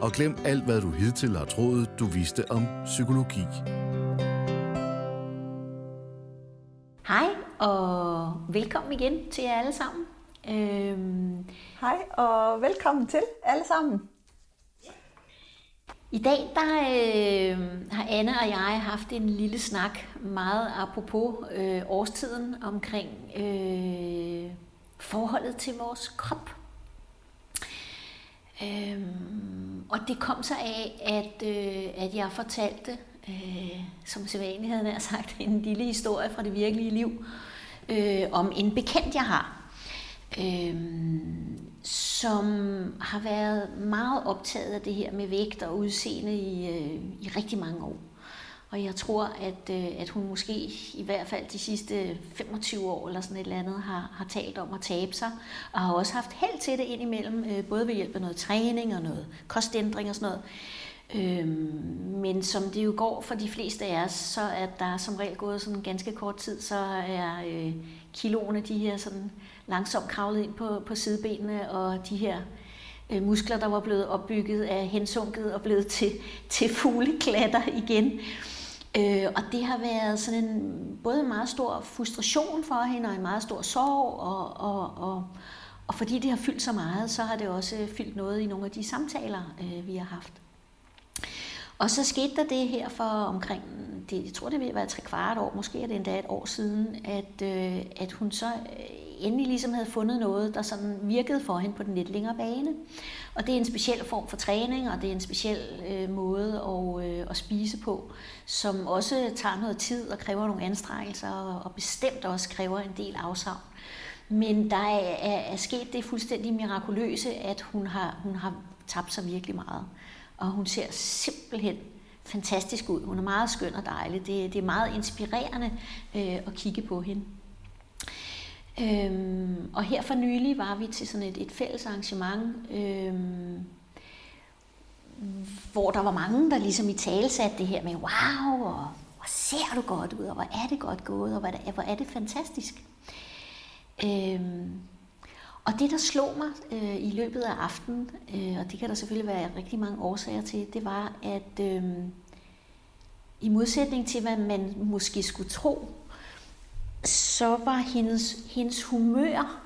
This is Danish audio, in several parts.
og glem alt, hvad du hidtil har troet, du vidste om psykologi. Hej og velkommen igen til jer alle sammen. Øhm, Hej og velkommen til alle sammen. I dag der øh, har Anne og jeg haft en lille snak, meget apropos øh, årstiden, omkring øh, forholdet til vores krop. Øhm, og det kom så af, at, øh, at jeg fortalte, øh, som sædvanligt havde jeg sagt, en lille historie fra det virkelige liv, øh, om en bekendt, jeg har, øh, som har været meget optaget af det her med vægt og udseende i, øh, i rigtig mange år. Og jeg tror, at, øh, at hun måske i hvert fald de sidste 25 år eller sådan et eller andet har, har talt om at tabe sig, og har også haft held til det indimellem, øh, både ved hjælp af noget træning og noget kostændring og sådan noget. Øhm, men som det jo går for de fleste af os, så er der som regel gået sådan ganske kort tid, så er øh, kiloene de her sådan langsomt kravlet ind på, på sidebenene, og de her øh, muskler, der var blevet opbygget, er hensunket og blevet til, til fugleklatter igen. Øh, Øh, og det har været sådan en både en meget stor frustration for hende, og en meget stor sorg, og, og, og, og fordi det har fyldt så meget, så har det også fyldt noget i nogle af de samtaler, øh, vi har haft. Og så skete der det her for omkring, det, jeg tror det vil være tre kvart år, måske er det endda et år siden, at, øh, at hun så øh, endelig ligesom havde fundet noget, der sådan virkede for hende på den lidt længere bane. Og det er en speciel form for træning, og det er en speciel øh, måde at, øh, at spise på, som også tager noget tid og kræver nogle anstrengelser, og, og bestemt også kræver en del afsavn. Men der er, er, er sket det fuldstændig mirakuløse, at hun har, hun har tabt sig virkelig meget. Og hun ser simpelthen fantastisk ud. Hun er meget skøn og dejlig. Det, det er meget inspirerende øh, at kigge på hende. Øhm, og her for nylig var vi til sådan et, et fælles arrangement, øhm, hvor der var mange, der ligesom i tale satte det her med, wow, og hvor ser du godt ud, og hvor er det godt gået, og hvor er, hvor er det fantastisk. Øhm, og det, der slog mig øh, i løbet af aftenen, øh, og det kan der selvfølgelig være rigtig mange årsager til, det var, at øh, i modsætning til, hvad man måske skulle tro, så var hendes, hendes humør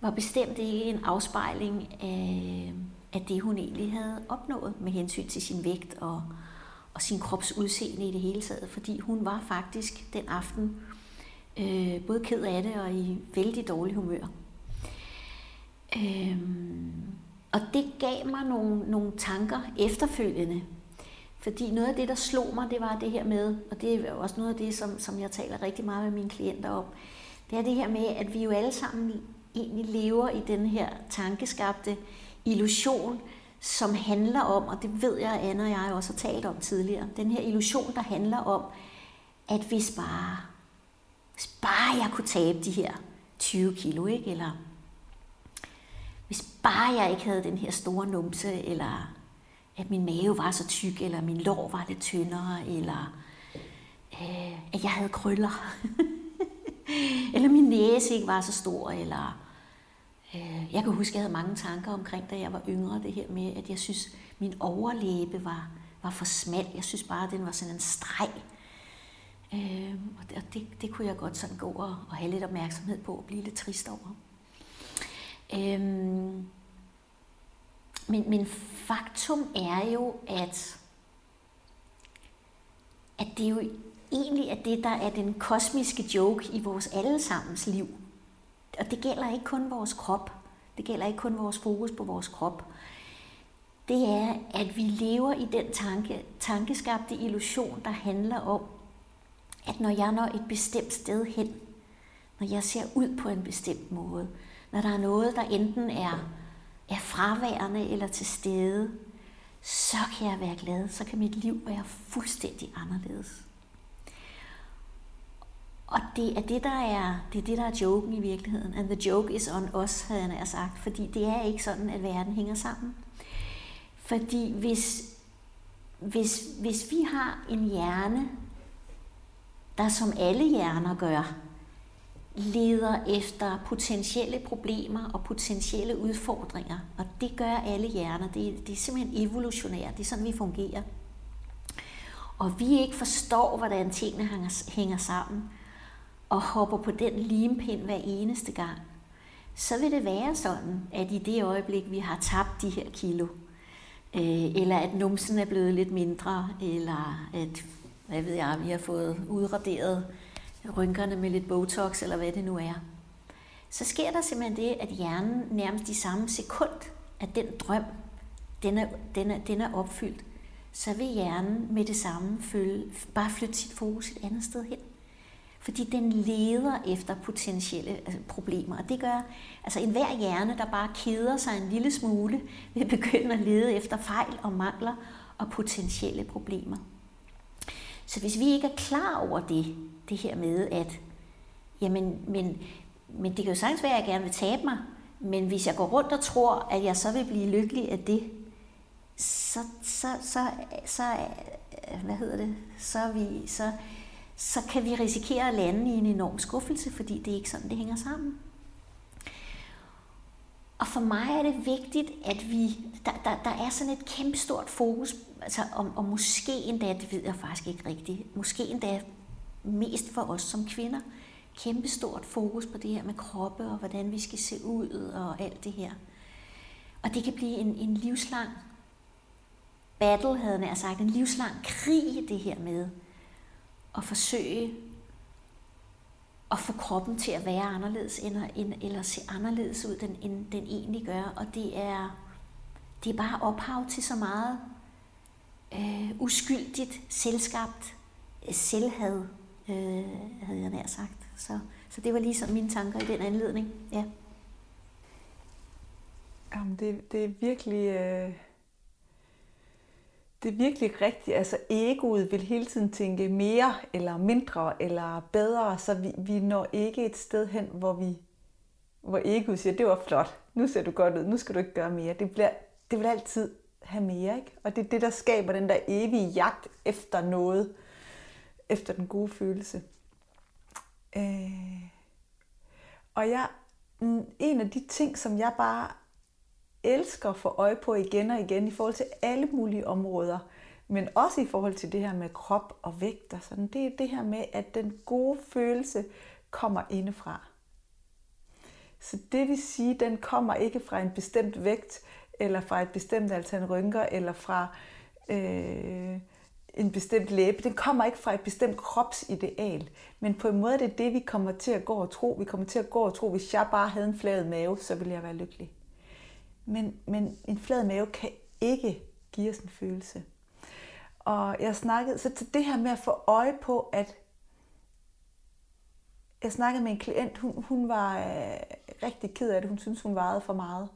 var bestemt ikke en afspejling af, af det, hun egentlig havde opnået med hensyn til sin vægt og, og sin krops udseende i det hele taget. Fordi hun var faktisk den aften øh, både ked af det og i vældig dårlig humør. Øhm, og det gav mig nogle, nogle tanker efterfølgende. Fordi noget af det, der slog mig, det var det her med, og det er også noget af det, som, som jeg taler rigtig meget med mine klienter om, det er det her med, at vi jo alle sammen egentlig lever i den her tankeskabte illusion, som handler om, og det ved jeg, Anna og jeg også har talt om tidligere, den her illusion, der handler om, at hvis bare, hvis bare jeg kunne tabe de her 20 kilo, ikke? eller bare jeg ikke havde den her store numse, eller at min mave var så tyk, eller min lår var lidt tyndere, eller øh, at jeg havde krøller, eller min næse ikke var så stor, eller øh, jeg kan huske, at jeg havde mange tanker omkring, da jeg var yngre, det her med, at jeg synes, min overlæbe var, var for smal. Jeg synes bare, at den var sådan en streg. Øh, og det, det kunne jeg godt sådan gå og, og have lidt opmærksomhed på, og blive lidt trist over. Øhm, men, men faktum er jo, at, at det jo egentlig er det, der er den kosmiske joke i vores allesammens liv. Og det gælder ikke kun vores krop. Det gælder ikke kun vores fokus på vores krop. Det er, at vi lever i den tanke, tankeskabte illusion, der handler om, at når jeg når et bestemt sted hen, når jeg ser ud på en bestemt måde, når der er noget, der enten er, er fraværende eller til stede, så kan jeg være glad, så kan mit liv være fuldstændig anderledes. Og det er det, der er, det er det, der er joken i virkeligheden. And the joke is on us, havde jeg sagt. Fordi det er ikke sådan, at verden hænger sammen. Fordi hvis, hvis, hvis vi har en hjerne, der som alle hjerner gør, leder efter potentielle problemer og potentielle udfordringer. Og det gør alle hjerner. Det, det er simpelthen evolutionært. Det er sådan, vi fungerer. Og vi ikke forstår, hvordan tingene hænger, hænger sammen, og hopper på den limpind hver eneste gang, så vil det være sådan, at i det øjeblik, vi har tabt de her kilo, øh, eller at numsen er blevet lidt mindre, eller at hvad ved jeg, vi har fået udraderet rynkerne med lidt Botox, eller hvad det nu er, så sker der simpelthen det, at hjernen nærmest i samme sekund, at den drøm, den er, den er, den er opfyldt, så vil hjernen med det samme følge, bare flytte sit fokus et andet sted hen. Fordi den leder efter potentielle altså problemer. Og det gør, altså enhver hjerne, der bare keder sig en lille smule, vil begynde at lede efter fejl og mangler og potentielle problemer. Så hvis vi ikke er klar over det, det her med, at jamen, men, men det kan jo sagtens være, at jeg gerne vil tabe mig, men hvis jeg går rundt og tror, at jeg så vil blive lykkelig af det, så, så, så, så hvad hedder det, så, vi, så, så kan vi risikere at lande i en enorm skuffelse, fordi det er ikke sådan, det hænger sammen. Og for mig er det vigtigt, at vi, der, der, der er sådan et kæmpestort fokus, altså, og, og måske endda, det ved jeg faktisk ikke rigtigt, måske endda mest for os som kvinder, kæmpestort fokus på det her med kroppe og hvordan vi skal se ud og alt det her. Og det kan blive en, en livslang battle, havde jeg sagt, en livslang krig, det her med at forsøge at få kroppen til at være anderledes, end, end, eller se anderledes ud, end, end den egentlig gør. Og det er, det er bare ophav til så meget øh, uskyldigt, selvskabt øh, selvhad, øh, havde jeg nær sagt. Så, så det var ligesom mine tanker i den anledning. Ja. Jamen, det, det er virkelig... Øh det er virkelig rigtigt. Altså egoet vil hele tiden tænke mere eller mindre eller bedre, så vi, vi når ikke et sted hen, hvor vi hvor egoet siger, det var flot, nu ser du godt ud, nu skal du ikke gøre mere. Det, bliver, det vil altid have mere, ikke? Og det er det, der skaber den der evige jagt efter noget, efter den gode følelse. Øh. Og jeg, en af de ting, som jeg bare elsker at få øje på igen og igen i forhold til alle mulige områder, men også i forhold til det her med krop og vægt og sådan, det er det her med, at den gode følelse kommer indefra. Så det vil sige, at den kommer ikke fra en bestemt vægt, eller fra et bestemt antal rynker, eller fra øh, en bestemt læbe. Den kommer ikke fra et bestemt kropsideal, men på en måde det er det, vi kommer til at gå og tro. Vi kommer til at gå og tro, hvis jeg bare havde en flad mave, så ville jeg være lykkelig. Men, men en flad mave kan ikke give os en følelse. Og jeg snakkede, så til det her med at få øje på, at jeg snakkede med en klient, hun, hun var øh, rigtig ked af det, hun syntes, hun vejede for meget.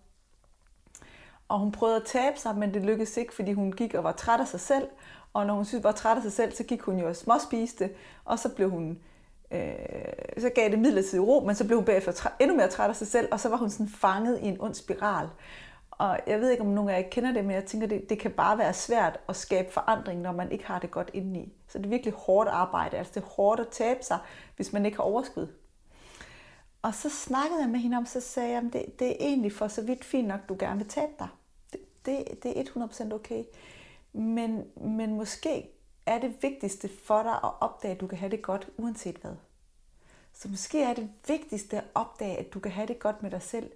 Og hun prøvede at tabe sig, men det lykkedes ikke, fordi hun gik og var træt af sig selv. Og når hun synes, var træt af sig selv, så gik hun jo og småspiste, og så blev hun øh, så gav det midlertidig ro, men så blev hun bagefter træ, endnu mere træt af sig selv, og så var hun sådan fanget i en ond spiral. Og jeg ved ikke, om nogen af jer kender det, men jeg tænker, det, det kan bare være svært at skabe forandring, når man ikke har det godt indeni. Så det er virkelig hårdt arbejde. Altså det er hårdt at tabe sig, hvis man ikke har overskud. Og så snakkede jeg med hende om, så sagde jeg, at det, det er egentlig for så vidt fint nok, du gerne vil tabe dig. Det, det, det er 100% okay. Men, men måske er det vigtigste for dig at opdage, at du kan have det godt, uanset hvad. Så måske er det vigtigste at opdage, at du kan have det godt med dig selv,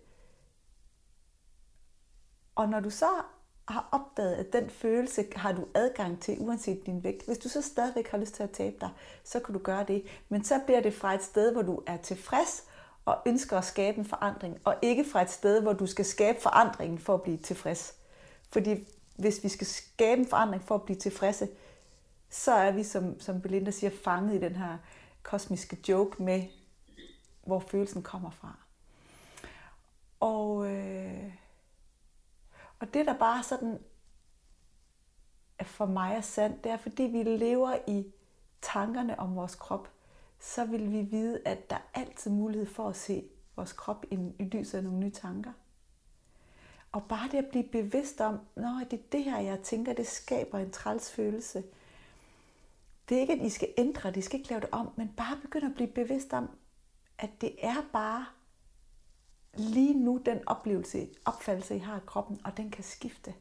og når du så har opdaget, at den følelse har du adgang til, uanset din vægt. Hvis du så stadigvæk har lyst til at tabe dig, så kan du gøre det. Men så bliver det fra et sted, hvor du er tilfreds og ønsker at skabe en forandring, og ikke fra et sted, hvor du skal skabe forandringen for at blive tilfreds. Fordi hvis vi skal skabe en forandring for at blive tilfredse, så er vi, som, som Belinda siger, fanget i den her kosmiske joke med, hvor følelsen kommer fra. Og øh, og det der bare sådan for mig er sandt, det er, fordi vi lever i tankerne om vores krop, så vil vi vide, at der er altid mulighed for at se vores krop i, i lyset af nogle nye tanker. Og bare det at blive bevidst om, at det er det her, jeg tænker, det skaber en træls følelse. Det er ikke, at I skal ændre det, I skal ikke lave det om, men bare begynde at blive bevidst om, at det er bare lige nu den oplevelse, opfattelse, I har af kroppen, og den kan skifte.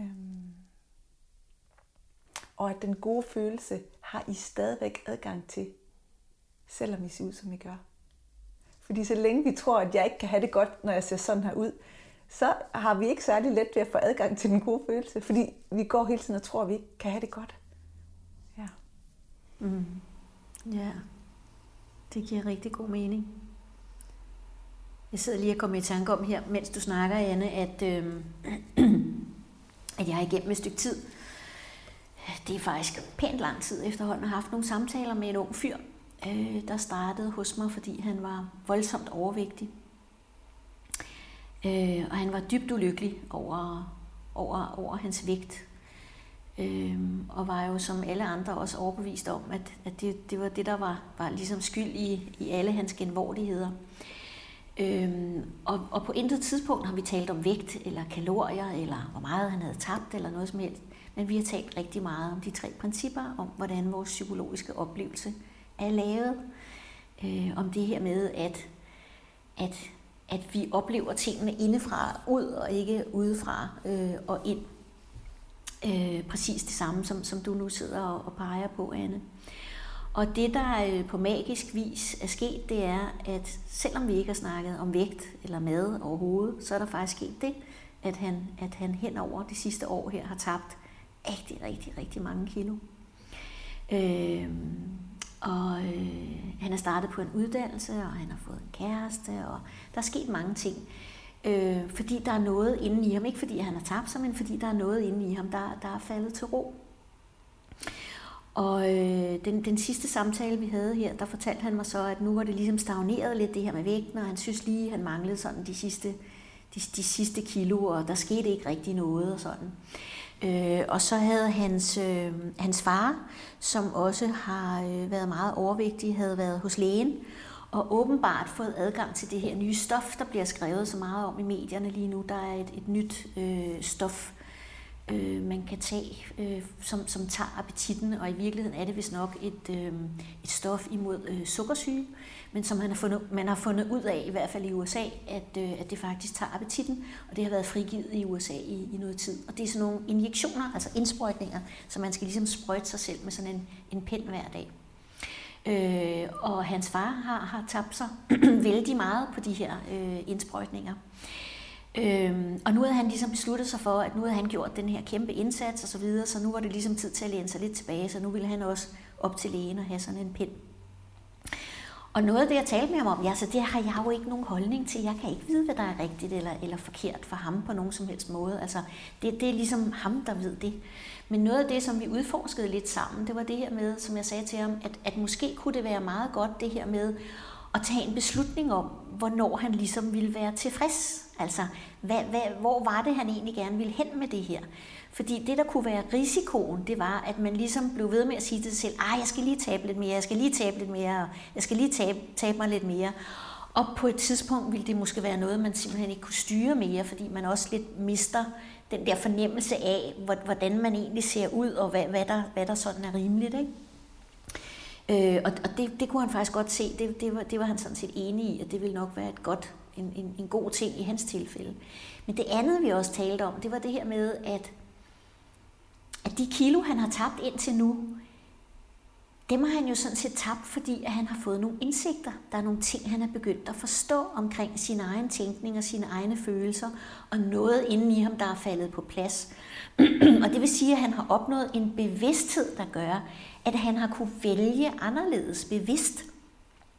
Øhm. Og at den gode følelse har I stadigvæk adgang til, selvom I ser ud, som I gør. Fordi så længe vi tror, at jeg ikke kan have det godt, når jeg ser sådan her ud, så har vi ikke særlig let ved at få adgang til den gode følelse, fordi vi går hele tiden og tror, at vi ikke kan have det godt. Mm. Ja, det giver rigtig god mening. Jeg sidder lige og kommer i tanke om her, mens du snakker, Anne, at, øh, at jeg har igennem et stykke tid, det er faktisk pænt lang tid efterhånden, har haft nogle samtaler med en ung fyr, øh, der startede hos mig, fordi han var voldsomt overvægtig. Øh, og han var dybt ulykkelig over, over, over hans vægt. Øhm, og var jo som alle andre også overbevist om, at, at det, det var det, der var, var ligesom skyld i, i alle hans genvordigheder. Øhm, og, og på intet tidspunkt har vi talt om vægt, eller kalorier, eller hvor meget han havde tabt, eller noget som helst. Men vi har talt rigtig meget om de tre principper, om hvordan vores psykologiske oplevelse er lavet. Øh, om det her med, at, at, at vi oplever tingene indefra ud, og ikke udefra øh, og ind. Øh, præcis det samme, som, som du nu sidder og, og peger på, Anne. Og det, der øh, på magisk vis er sket, det er, at selvom vi ikke har snakket om vægt eller mad overhovedet, så er der faktisk sket det, at han, at han hen over de sidste år her har tabt rigtig, rigtig, rigtig mange kilo. Øh, og øh, han er startet på en uddannelse, og han har fået en kæreste, og der er sket mange ting. Øh, fordi der er noget inde i ham, ikke fordi han har tabt sig, men fordi der er noget inde i ham, der, der er faldet til ro. Og øh, den, den sidste samtale, vi havde her, der fortalte han mig så, at nu var det ligesom stagneret lidt det her med vægten, og han synes lige, han manglede sådan de sidste, de, de sidste kilo, og der skete ikke rigtig noget og sådan. Øh, og så havde hans, øh, hans far, som også har øh, været meget overvægtig, havde været hos lægen, og åbenbart fået adgang til det her nye stof, der bliver skrevet så meget om i medierne lige nu. Der er et, et nyt øh, stof, øh, man kan tage, øh, som, som tager appetitten, og i virkeligheden er det vist nok et, øh, et stof imod øh, sukkersyge, men som man har, fundet, man har fundet ud af, i hvert fald i USA, at, øh, at det faktisk tager appetitten, og det har været frigivet i USA i, i noget tid. Og det er sådan nogle injektioner, altså indsprøjtninger, så man skal ligesom sprøjte sig selv med sådan en, en pind hver dag. Øh, og hans far har, har tabt sig vældig meget på de her øh, indsprøjtninger. Øhm, og nu havde han ligesom besluttet sig for, at nu havde han gjort den her kæmpe indsats og så videre, så nu var det ligesom tid til at læne sig lidt tilbage, så nu ville han også op til lægen og have sådan en pind. Og noget af det, jeg talte med ham om, ja, så det har jeg jo ikke nogen holdning til. Jeg kan ikke vide, hvad der er rigtigt eller, eller forkert for ham på nogen som helst måde. Altså, det, det er ligesom ham, der ved det. Men noget af det, som vi udforskede lidt sammen, det var det her med, som jeg sagde til ham, at, at måske kunne det være meget godt det her med at tage en beslutning om, hvornår han ligesom ville være tilfreds. Altså, hvad, hvad, hvor var det, han egentlig gerne ville hen med det her? Fordi det, der kunne være risikoen, det var, at man ligesom blev ved med at sige til sig selv, ah, jeg skal lige tabe lidt mere, jeg skal lige tabe lidt mere, jeg skal lige tabe, tabe mig lidt mere. Og på et tidspunkt ville det måske være noget, man simpelthen ikke kunne styre mere, fordi man også lidt mister den der fornemmelse af, hvordan man egentlig ser ud, og hvad, hvad, der, hvad der sådan er rimeligt. Ikke? Øh, og og det, det kunne han faktisk godt se, det, det, var, det var han sådan set enig i, at det ville nok være et godt, en, en, en god ting i hans tilfælde. Men det andet, vi også talte om, det var det her med, at, at de kilo, han har tabt indtil nu, dem har han jo sådan set tabt, fordi at han har fået nogle indsigter. Der er nogle ting, han er begyndt at forstå omkring sin egen tænkning og sine egne følelser, og noget inden i ham, der er faldet på plads. og det vil sige, at han har opnået en bevidsthed, der gør, at han har kunne vælge anderledes bevidst.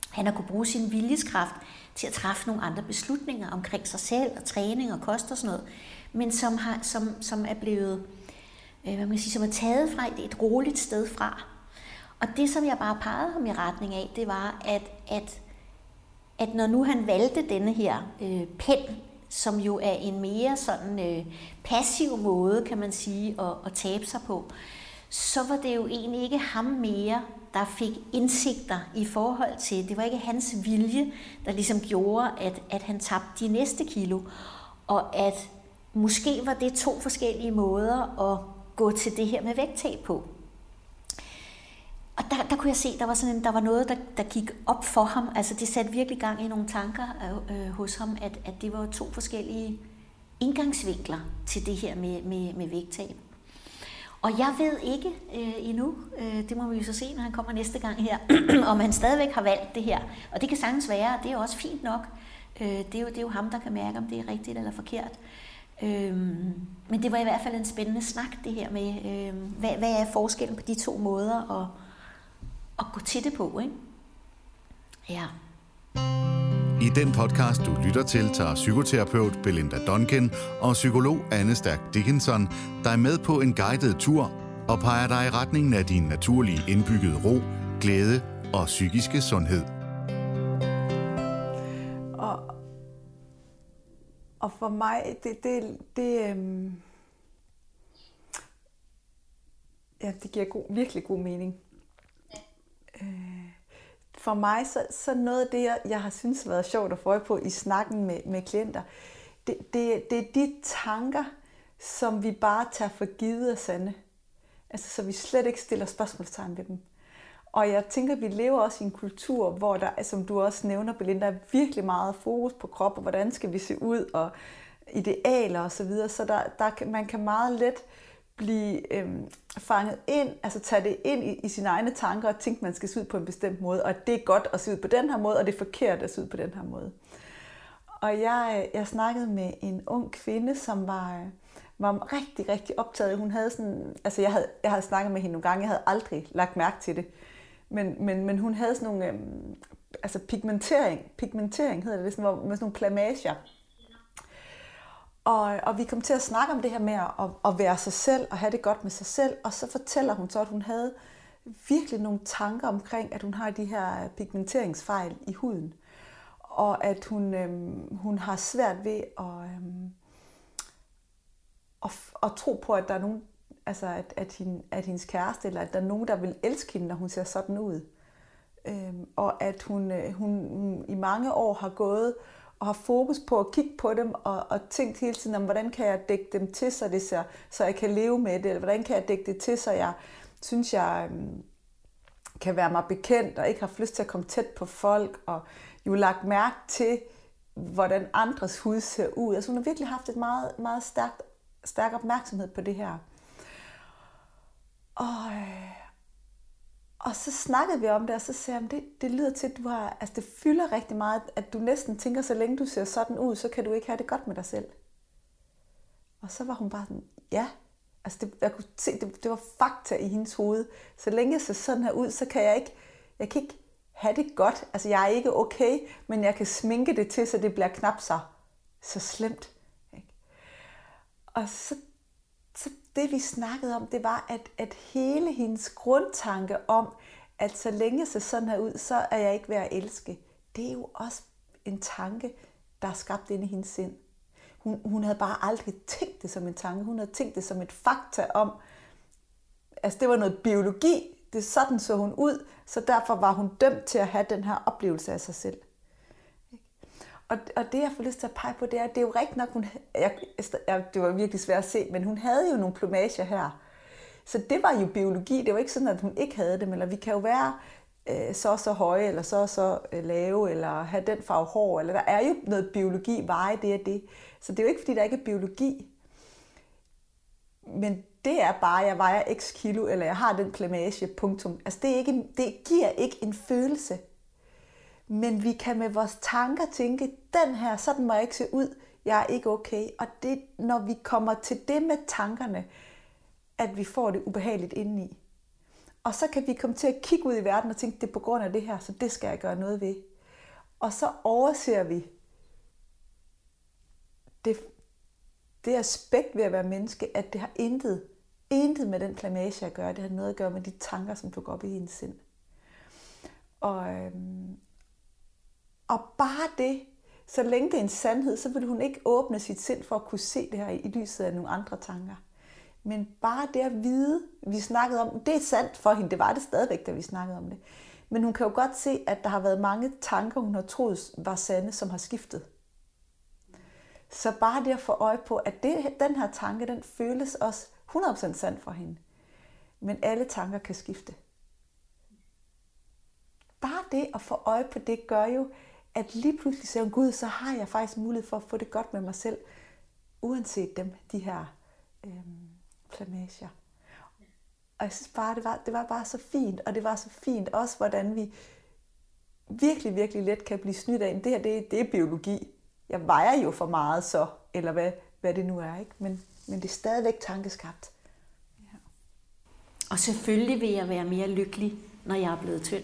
Han har kunne bruge sin viljeskraft til at træffe nogle andre beslutninger omkring sig selv og træning og kost og sådan noget, men som, har, som, som er blevet, øh, hvad man sige, som er taget fra et, et roligt sted fra. Og det, som jeg bare pegede ham i retning af, det var, at, at, at når nu han valgte denne her øh, pen som jo er en mere sådan øh, passiv måde, kan man sige, at, at tabe sig på, så var det jo egentlig ikke ham mere, der fik indsigter i forhold til, det var ikke hans vilje, der ligesom gjorde, at, at han tabte de næste kilo, og at måske var det to forskellige måder at gå til det her med vægttab på. Og der, der kunne jeg se, der var sådan en, der var noget, der, der gik op for ham. Altså det satte virkelig gang i nogle tanker øh, øh, hos ham, at, at det var to forskellige indgangsvinkler til det her med, med, med vægttab. Og jeg ved ikke øh, endnu, øh, det må vi jo så se, når han kommer næste gang her, om han stadigvæk har valgt det her. Og det kan sagtens være, og det er også fint nok. Øh, det, er jo, det er jo ham, der kan mærke, om det er rigtigt eller forkert. Øh, men det var i hvert fald en spændende snak, det her med, øh, hvad, hvad er forskellen på de to måder at, at gå til det på, ikke? Ja. I den podcast, du lytter til, tager psykoterapeut Belinda Duncan og psykolog Anne Stærk Dickinson dig med på en guided tur og peger dig i retningen af din naturlige indbyggede ro, glæde og psykiske sundhed. Og, og for mig, det, det, det, øhm, ja, det giver god, virkelig god mening. For mig, så, så noget af det, jeg, jeg har synes været sjovt at få på i snakken med, med klienter, det, det, det er de tanker, som vi bare tager for givet og sande. Altså, så vi slet ikke stiller spørgsmålstegn ved dem. Og jeg tænker, at vi lever også i en kultur, hvor der, som du også nævner, Belinda, er virkelig meget fokus på krop, og hvordan skal vi se ud, og idealer osv. Så, videre. så der, der, man kan meget let blive øhm, fanget ind, altså tage det ind i, i sine egne tanker og tænke, at man skal se ud på en bestemt måde, og det er godt at se ud på den her måde, og det er forkert at se ud på den her måde. Og jeg, jeg snakkede med en ung kvinde, som var, var rigtig, rigtig optaget. Hun havde sådan, altså jeg havde, jeg havde snakket med hende nogle gange, jeg havde aldrig lagt mærke til det. Men, men, men hun havde sådan nogle, øhm, altså pigmentering, pigmentering hedder det, sådan, hvor, med sådan nogle plamager og, og vi kom til at snakke om det her med at, at være sig selv og have det godt med sig selv. Og så fortæller hun så, at hun havde virkelig nogle tanker omkring, at hun har de her pigmenteringsfejl i huden. Og at hun, øhm, hun har svært ved at, øhm, at, at tro på, at der er nogen, altså at, at, hende, at hendes kæreste, eller at der er nogen, der vil elske hende, når hun ser sådan ud. Øhm, og at hun, øh, hun, hun i mange år har gået og har fokus på at kigge på dem og, og tænkt hele tiden om, hvordan kan jeg dække dem til, så, det ser, så jeg kan leve med det, eller hvordan kan jeg dække det til, så jeg synes, jeg øhm, kan være mig bekendt og ikke har lyst til at komme tæt på folk, og jo lagt mærke til, hvordan andres hud ser ud. Altså hun har virkelig haft et meget, meget stærkt, stærk opmærksomhed på det her. Og, øh, og så snakkede vi om det, og så sagde jeg, det, det lyder til, at du har, altså det fylder rigtig meget, at du næsten tænker, så længe du ser sådan ud, så kan du ikke have det godt med dig selv. Og så var hun bare sådan, ja, altså det, jeg kunne se, det, det var fakta i hendes hoved. Så længe jeg ser sådan her ud, så kan jeg ikke, jeg kan ikke have det godt. Altså jeg er ikke okay, men jeg kan sminke det til, så det bliver knap så, så slemt. Ikke? Og så det vi snakkede om, det var, at, at hele hendes grundtanke om, at så længe så sådan her ud, så er jeg ikke ved at elske, det er jo også en tanke, der er skabt inde i hendes sind. Hun, hun havde bare aldrig tænkt det som en tanke, hun havde tænkt det som et fakta om, altså det var noget biologi, det sådan så hun ud, så derfor var hun dømt til at have den her oplevelse af sig selv. Og, og det, jeg får lyst til at pege på, det er, at det er jo rigtigt nok, hun, jeg, jeg, det var virkelig svært at se, men hun havde jo nogle plumager her. Så det var jo biologi. Det var ikke sådan, at hun ikke havde dem. Eller vi kan jo være øh, så så høje, eller så så øh, lave, eller have den farve hår. Eller der er jo noget biologi, veje det og det. Så det er jo ikke, fordi der ikke er biologi. Men det er bare, at jeg vejer x kilo, eller jeg har den plamage, punktum. Altså det, er ikke, det giver ikke en følelse. Men vi kan med vores tanker tænke, den her, sådan må jeg ikke se ud, jeg er ikke okay. Og det, når vi kommer til det med tankerne, at vi får det ubehageligt indeni. Og så kan vi komme til at kigge ud i verden og tænke, det er på grund af det her, så det skal jeg gøre noget ved. Og så overser vi det, det aspekt ved at være menneske, at det har intet, intet med den plamage at gøre. Det har noget at gøre med de tanker, som du går op i ens sind. Og, øhm, og bare det, så længe det er en sandhed, så vil hun ikke åbne sit sind for at kunne se det her i lyset af nogle andre tanker. Men bare det at vide, vi snakkede om, det er sandt for hende, det var det stadigvæk, da vi snakkede om det. Men hun kan jo godt se, at der har været mange tanker, hun har troet var sande, som har skiftet. Så bare det at få øje på, at det, den her tanke, den føles også 100% sand for hende. Men alle tanker kan skifte. Bare det at få øje på det, gør jo, at lige pludselig siger Gud, så har jeg faktisk mulighed for at få det godt med mig selv, uanset dem, de her øh, flamager. Og jeg synes bare, det var, det var bare så fint, og det var så fint også, hvordan vi virkelig, virkelig let kan blive snydt af, det her, det, det er biologi. Jeg vejer jo for meget så, eller hvad, hvad det nu er, ikke? Men, men det er stadigvæk tankeskabt. Ja. Og selvfølgelig vil jeg være mere lykkelig, når jeg er blevet tynd.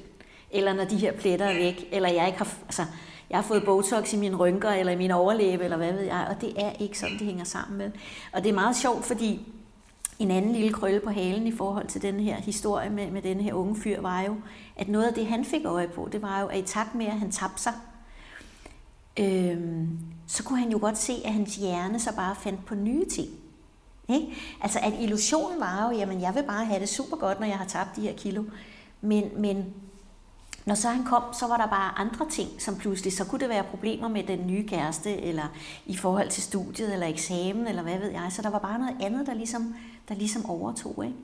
Eller når de her pletter er væk. Eller jeg ikke har, altså, jeg har fået botox i mine rynker, eller i min overlæbe, eller hvad ved jeg. Og det er ikke sådan, det hænger sammen med. Og det er meget sjovt, fordi en anden lille krølle på halen i forhold til den her historie med, med den her unge fyr, var jo, at noget af det, han fik øje på, det var jo, at i takt med, at han tabte sig, øhm, så kunne han jo godt se, at hans hjerne så bare fandt på nye ting. Ikke? Altså at illusionen var jo, jamen jeg vil bare have det super godt, når jeg har tabt de her kilo. Men, men når så han kom, så var der bare andre ting, som pludselig, så kunne det være problemer med den nye kæreste, eller i forhold til studiet, eller eksamen, eller hvad ved jeg. Så der var bare noget andet, der ligesom, der ligesom overtog. Ikke?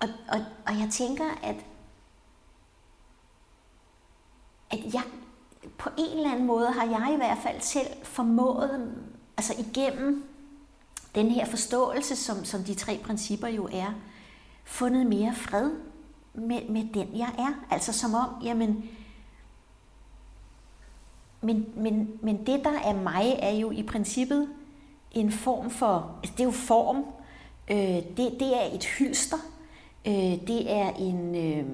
Og, og, og jeg tænker, at, at jeg, på en eller anden måde har jeg i hvert fald selv formået, altså igennem den her forståelse, som, som de tre principper jo er, fundet mere fred med, med den, jeg er. Altså som om, jamen, men, men, men det, der er mig, er jo i princippet en form for, altså det er jo form, øh, det, det er et hylster, øh, det er en, øh,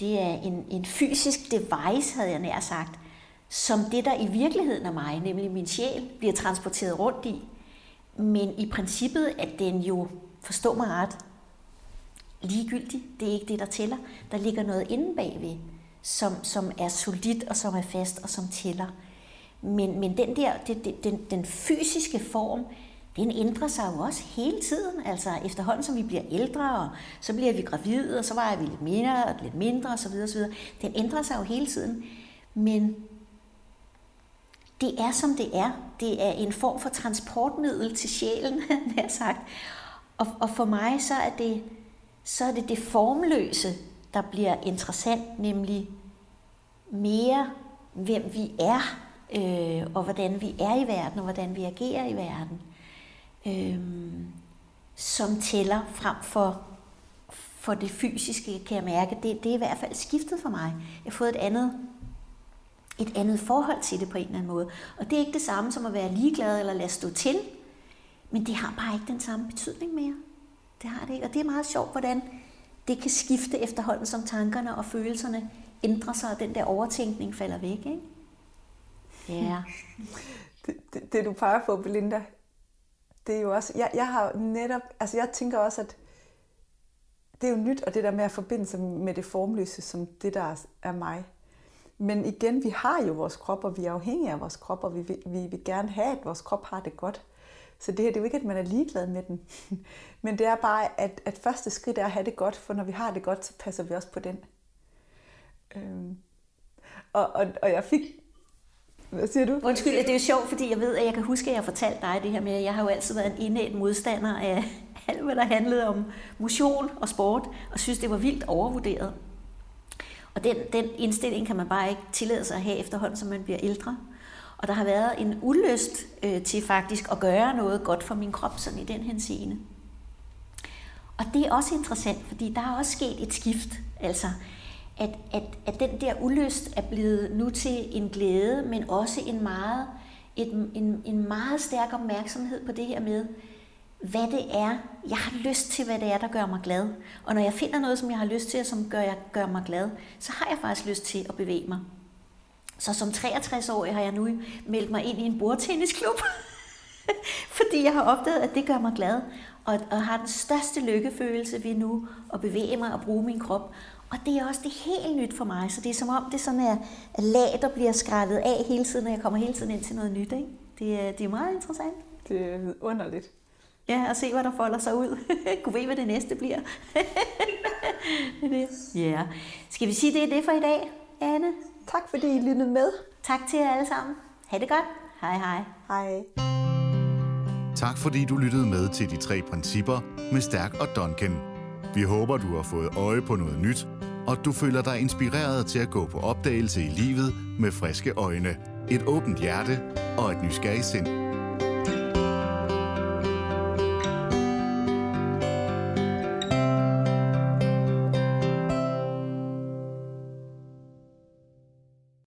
det er en, en fysisk device, havde jeg nær sagt, som det, der i virkeligheden er mig, nemlig min sjæl, bliver transporteret rundt i. Men i princippet er den jo, forstå mig ret, ligegyldig. Det er ikke det, der tæller. Der ligger noget inde bagved, som, som er solidt og som er fast og som tæller. Men, men den der, det, den, den fysiske form, den ændrer sig jo også hele tiden. Altså efterhånden, som vi bliver ældre, og så bliver vi gravide, og så vejer vi lidt mere og lidt mindre osv. osv. Den ændrer sig jo hele tiden. Men det er, som det er. Det er en form for transportmiddel til sjælen, nær sagt. Og, og for mig så er det så er det det formløse, der bliver interessant, nemlig mere, hvem vi er, øh, og hvordan vi er i verden, og hvordan vi agerer i verden, øh, som tæller frem for, for det fysiske, kan jeg mærke. Det, det er i hvert fald skiftet for mig. Jeg har fået et andet, et andet forhold til det på en eller anden måde. Og det er ikke det samme som at være ligeglad eller lade stå til, men det har bare ikke den samme betydning mere. Det har det ikke. Og det er meget sjovt, hvordan det kan skifte efterhånden, som tankerne og følelserne ændrer sig, og den der overtænkning falder væk. Ikke? Ja. det, det, det, du peger på, Belinda, det er jo også, jeg, jeg har netop, altså jeg tænker også, at det er jo nyt, og det der med at forbinde sig med det formløse, som det der er mig. Men igen, vi har jo vores krop, og vi er afhængige af vores krop, og vi vi vil gerne have, at vores krop har det godt. Så det her, det er jo ikke, at man er ligeglad med den. Men det er bare, at, at første skridt er at have det godt, for når vi har det godt, så passer vi også på den. Øhm. Og, og, og jeg fik... Hvad siger du? Undskyld, det er jo sjovt, fordi jeg ved, at jeg kan huske, at jeg fortalte dig det her med, at jeg har jo altid været en indædt modstander af alt, hvad der handlede om motion og sport, og synes, det var vildt overvurderet. Og den, den indstilling kan man bare ikke tillade sig at have efterhånden, som man bliver ældre. Og der har været en ulyst øh, til faktisk at gøre noget godt for min krop, sådan i den henseende. Og det er også interessant, fordi der er også sket et skift. Altså, at, at, at den der ulyst er blevet nu til en glæde, men også en meget, et, en, en meget stærk opmærksomhed på det her med, hvad det er, jeg har lyst til, hvad det er, der gør mig glad. Og når jeg finder noget, som jeg har lyst til, og som gør, jeg, gør mig glad, så har jeg faktisk lyst til at bevæge mig. Så som 63-årig har jeg nu meldt mig ind i en bordtennisklub, fordi jeg har opdaget, at det gør mig glad, og, og har den største lykkefølelse ved nu at bevæge mig og bruge min krop. Og det er også det helt nyt for mig, så det er som om, det sådan er, lag, der bliver skrællet af hele tiden, og jeg kommer hele tiden ind til noget nyt. Ikke? Det, er, det er meget interessant. Det er underligt. Ja, og se, hvad der folder sig ud. Gud ved, hvad det næste bliver. det er det. Ja. Skal vi sige, det er det for i dag, Anne? Tak fordi I lyttede med. Tak til jer alle sammen. Ha' det godt. Hej hej. Hej. Tak fordi du lyttede med til de tre principper med Stærk og Duncan. Vi håber, du har fået øje på noget nyt, og du føler dig inspireret til at gå på opdagelse i livet med friske øjne, et åbent hjerte og et nysgerrigt sind.